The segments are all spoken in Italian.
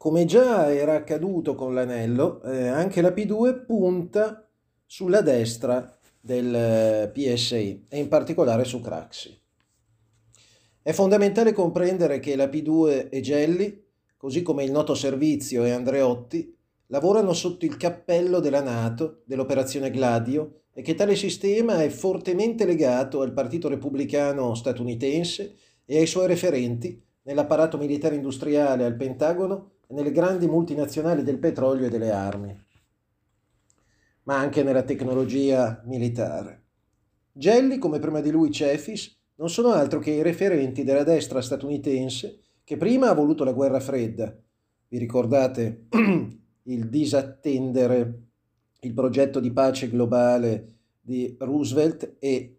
come già era accaduto con l'anello, eh, anche la P2 punta sulla destra del eh, PSI e in particolare su Craxi. È fondamentale comprendere che la P2 e Gelli, così come il noto servizio e Andreotti, lavorano sotto il cappello della Nato, dell'operazione Gladio, e che tale sistema è fortemente legato al Partito Repubblicano statunitense e ai suoi referenti nell'apparato militare industriale al Pentagono nelle grandi multinazionali del petrolio e delle armi, ma anche nella tecnologia militare. Gelli, come prima di lui Cefis, non sono altro che i referenti della destra statunitense che prima ha voluto la guerra fredda. Vi ricordate il disattendere il progetto di pace globale di Roosevelt e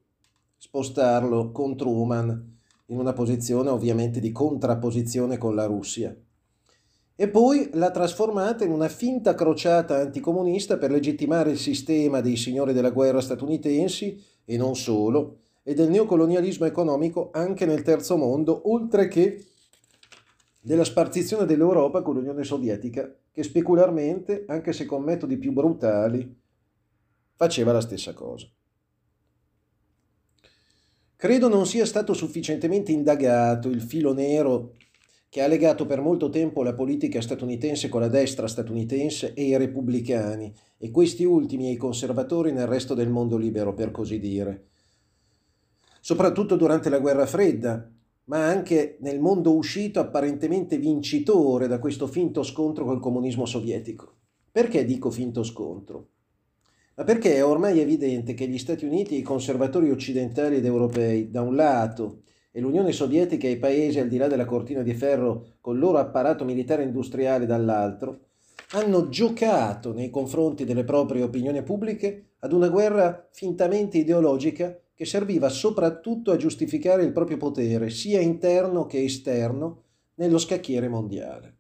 spostarlo con Truman in una posizione ovviamente di contrapposizione con la Russia. E poi l'ha trasformata in una finta crociata anticomunista per legittimare il sistema dei signori della guerra statunitensi e non solo, e del neocolonialismo economico anche nel terzo mondo, oltre che della spartizione dell'Europa con l'Unione Sovietica, che specularmente, anche se con metodi più brutali, faceva la stessa cosa. Credo non sia stato sufficientemente indagato il filo nero che ha legato per molto tempo la politica statunitense con la destra statunitense e i repubblicani, e questi ultimi e i conservatori nel resto del mondo libero, per così dire. Soprattutto durante la guerra fredda, ma anche nel mondo uscito apparentemente vincitore da questo finto scontro col comunismo sovietico. Perché dico finto scontro? Ma perché è ormai evidente che gli Stati Uniti e i conservatori occidentali ed europei, da un lato, e l'Unione Sovietica e i paesi al di là della cortina di ferro col loro apparato militare industriale dall'altro, hanno giocato nei confronti delle proprie opinioni pubbliche ad una guerra fintamente ideologica che serviva soprattutto a giustificare il proprio potere, sia interno che esterno, nello scacchiere mondiale.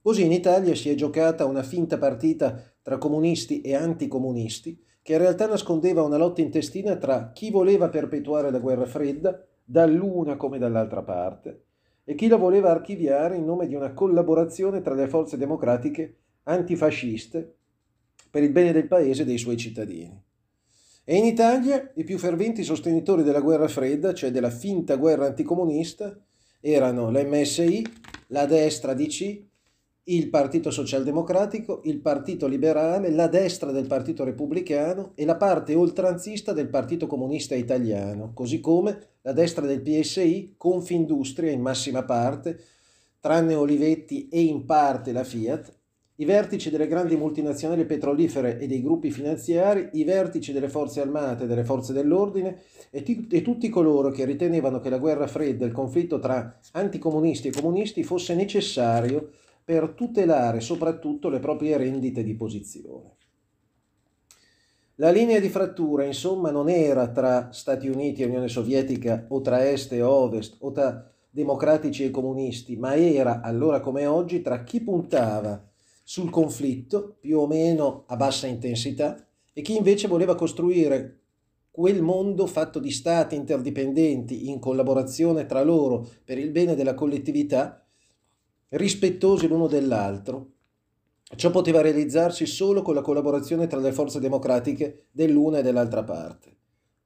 Così in Italia si è giocata una finta partita tra comunisti e anticomunisti, che in realtà nascondeva una lotta intestina tra chi voleva perpetuare la guerra fredda, dall'una come dall'altra parte, e chi la voleva archiviare in nome di una collaborazione tra le forze democratiche antifasciste per il bene del paese e dei suoi cittadini. E in Italia i più ferventi sostenitori della guerra fredda, cioè della finta guerra anticomunista, erano l'MSI, la destra DC, il Partito Socialdemocratico, il Partito Liberale, la destra del Partito Repubblicano e la parte oltranzista del Partito Comunista Italiano, così come la destra del PSI, Confindustria in massima parte, tranne Olivetti e in parte la Fiat, i vertici delle grandi multinazionali petrolifere e dei gruppi finanziari, i vertici delle forze armate e delle forze dell'ordine e, t- e, tutti coloro che ritenevano che la guerra fredda, il conflitto tra anticomunisti e comunisti fosse necessario per tutelare soprattutto le proprie rendite di posizione. La linea di frattura, insomma, non era tra Stati Uniti e Unione Sovietica o tra Est e Ovest o tra democratici e comunisti, ma era, allora come oggi, tra chi puntava sul conflitto, più o meno a bassa intensità, e chi invece voleva costruire quel mondo fatto di stati interdipendenti in collaborazione tra loro per il bene della collettività, rispettosi l'uno dell'altro. Ciò poteva realizzarsi solo con la collaborazione tra le forze democratiche dell'una e dell'altra parte.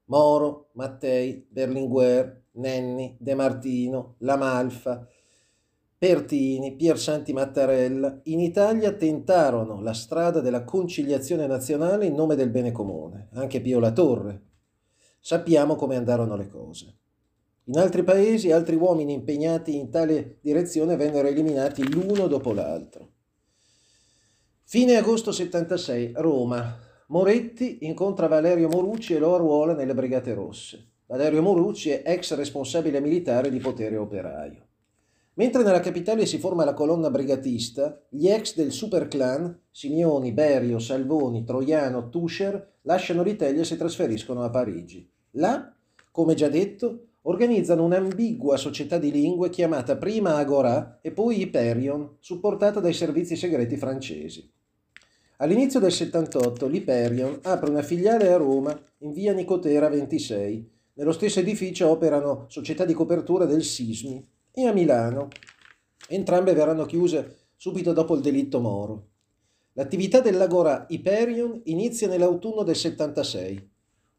Moro, Mattei, Berlinguer, Nenni, De Martino, Lamalfa, Pertini, Piersanti Mattarella, in Italia tentarono la strada della conciliazione nazionale in nome del bene comune, anche Pio La Torre. Sappiamo come andarono le cose. In altri paesi altri uomini impegnati in tale direzione vennero eliminati l'uno dopo l'altro. Fine agosto 76, Roma. Moretti incontra Valerio Morucci e lo arruola nelle Brigate Rosse. Valerio Morucci è ex responsabile militare di potere operaio. Mentre nella capitale si forma la colonna brigatista, gli ex del super clan, Simioni, Berio, Salvoni, Troiano, Tuscher, lasciano l'Italia e si trasferiscono a Parigi. Là, come già detto, organizzano un'ambigua società di lingue chiamata prima Agora e poi Hyperion, supportata dai servizi segreti francesi. All'inizio del 78 l'Hyperion apre una filiale a Roma in via Nicotera 26. Nello stesso edificio operano società di copertura del Sismi, e a Milano. Entrambe verranno chiuse subito dopo il delitto Moro. L'attività dell'Agora Hyperion inizia nell'autunno del 76.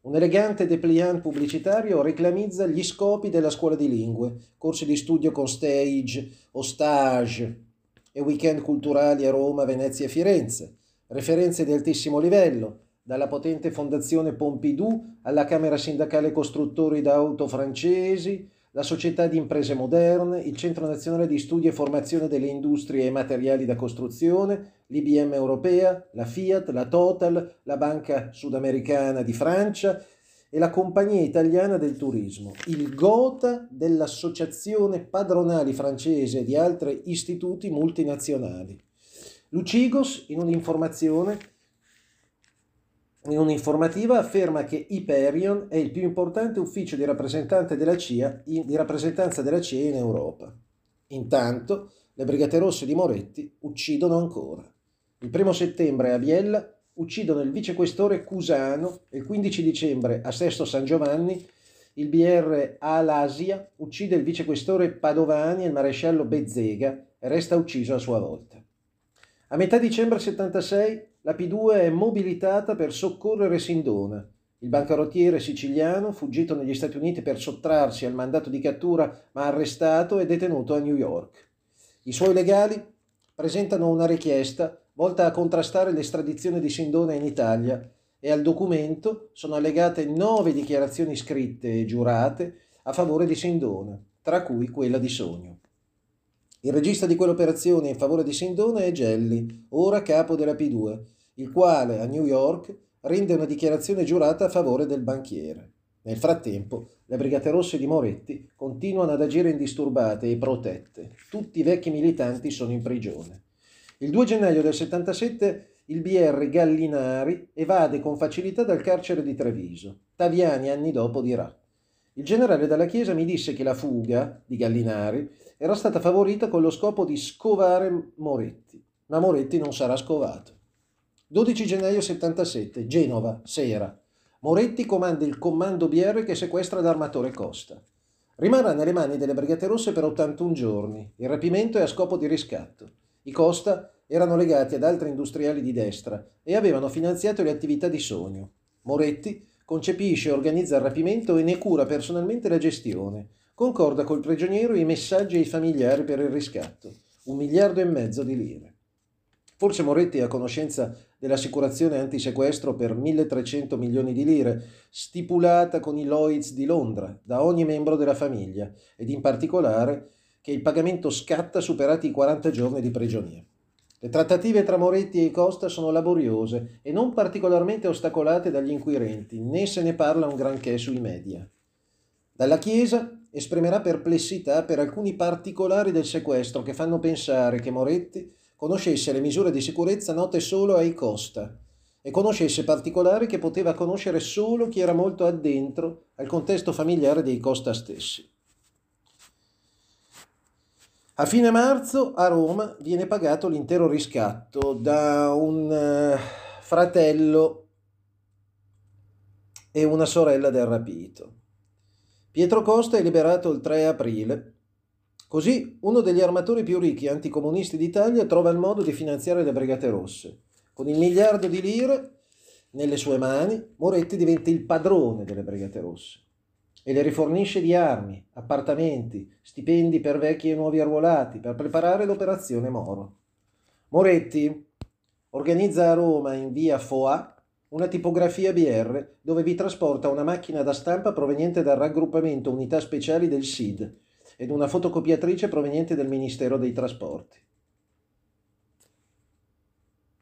Un elegante dépliant pubblicitario reclamizza gli scopi della scuola di lingue, corsi di studio con stage o stage e weekend culturali a Roma, Venezia e Firenze, referenze di altissimo livello, dalla potente fondazione Pompidou alla Camera Sindacale Costruttori d'Auto francesi, la Società di Imprese Moderne, il Centro Nazionale di Studi e Formazione delle Industrie e Materiali da Costruzione, l'IBM Europea, la Fiat, la Total, la Banca Sudamericana di Francia e la Compagnia Italiana del Turismo, il GOTA dell'Associazione Padronali Francese e di altri istituti multinazionali. Lucigos, in un'informazione, in un'informativa afferma che Hyperion è il più importante ufficio di, della CIA, di rappresentanza della CIA in Europa. Intanto, le Brigate Rosse di Moretti uccidono ancora. Il primo settembre a Biella uccidono il vicequestore Cusano e il 15 dicembre a Sesto San Giovanni il BR Al-Asia uccide il vicequestore Padovani e il maresciallo Bezzega e resta ucciso a sua volta. A metà dicembre 76 la P2 è mobilitata per soccorrere Sindona, il bancarottiere siciliano, fuggito negli Stati Uniti per sottrarsi al mandato di cattura ma arrestato e detenuto a New York. I suoi legali presentano una richiesta volta a contrastare l'estradizione di Sindona in Italia e al documento sono allegate nove dichiarazioni scritte e giurate a favore di Sindona, tra cui quella di Sogno. Il regista di quell'operazione in favore di Sindona è Gelli, ora capo della P2, il quale a New York rende una dichiarazione giurata a favore del banchiere. Nel frattempo, le Brigate Rosse di Moretti continuano ad agire indisturbate e protette. Tutti i vecchi militanti sono in prigione. Il 2 gennaio del 77 il BR Gallinari evade con facilità dal carcere di Treviso. Taviani anni dopo dirà il generale della Chiesa mi disse che la fuga di Gallinari era stata favorita con lo scopo di scovare Moretti, ma Moretti non sarà scovato. 12 gennaio 77, Genova, sera. Moretti comanda il comando BR che sequestra l'armatore Costa. Rimarrà nelle mani delle Brigate Rosse per 81 giorni. Il rapimento è a scopo di riscatto. I Costa erano legati ad altri industriali di destra e avevano finanziato le attività di Sogno. Moretti concepisce e organizza il rapimento e ne cura personalmente la gestione. Concorda col prigioniero i messaggi ai familiari per il riscatto. Un miliardo e mezzo di lire. Forse Moretti è a conoscenza dell'assicurazione antisequestro per 1.300 milioni di lire, stipulata con i Lloyds di Londra da ogni membro della famiglia, ed in particolare che il pagamento scatta superati i 40 giorni di prigionia. Le trattative tra Moretti e Costa sono laboriose e non particolarmente ostacolate dagli inquirenti, né se ne parla un granché sui media. Dalla Chiesa esprimerà perplessità per alcuni particolari del sequestro che fanno pensare che Moretti conoscesse le misure di sicurezza note solo ai Costa e conoscesse particolari che poteva conoscere solo chi era molto addentro al contesto familiare dei Costa stessi. A fine marzo a Roma viene pagato l'intero riscatto da un uh, fratello e una sorella del rapito. Pietro Costa è liberato il 3 aprile Così uno degli armatori più ricchi anticomunisti d'Italia trova il modo di finanziare le Brigate Rosse. Con il miliardo di lire nelle sue mani, Moretti diventa il padrone delle Brigate Rosse e le rifornisce di armi, appartamenti, stipendi per vecchi e nuovi arruolati per preparare l'operazione Moro. Moretti organizza a Roma in via Foa una tipografia BR dove vi trasporta una macchina da stampa proveniente dal raggruppamento unità speciali del SID ed una fotocopiatrice proveniente dal Ministero dei Trasporti.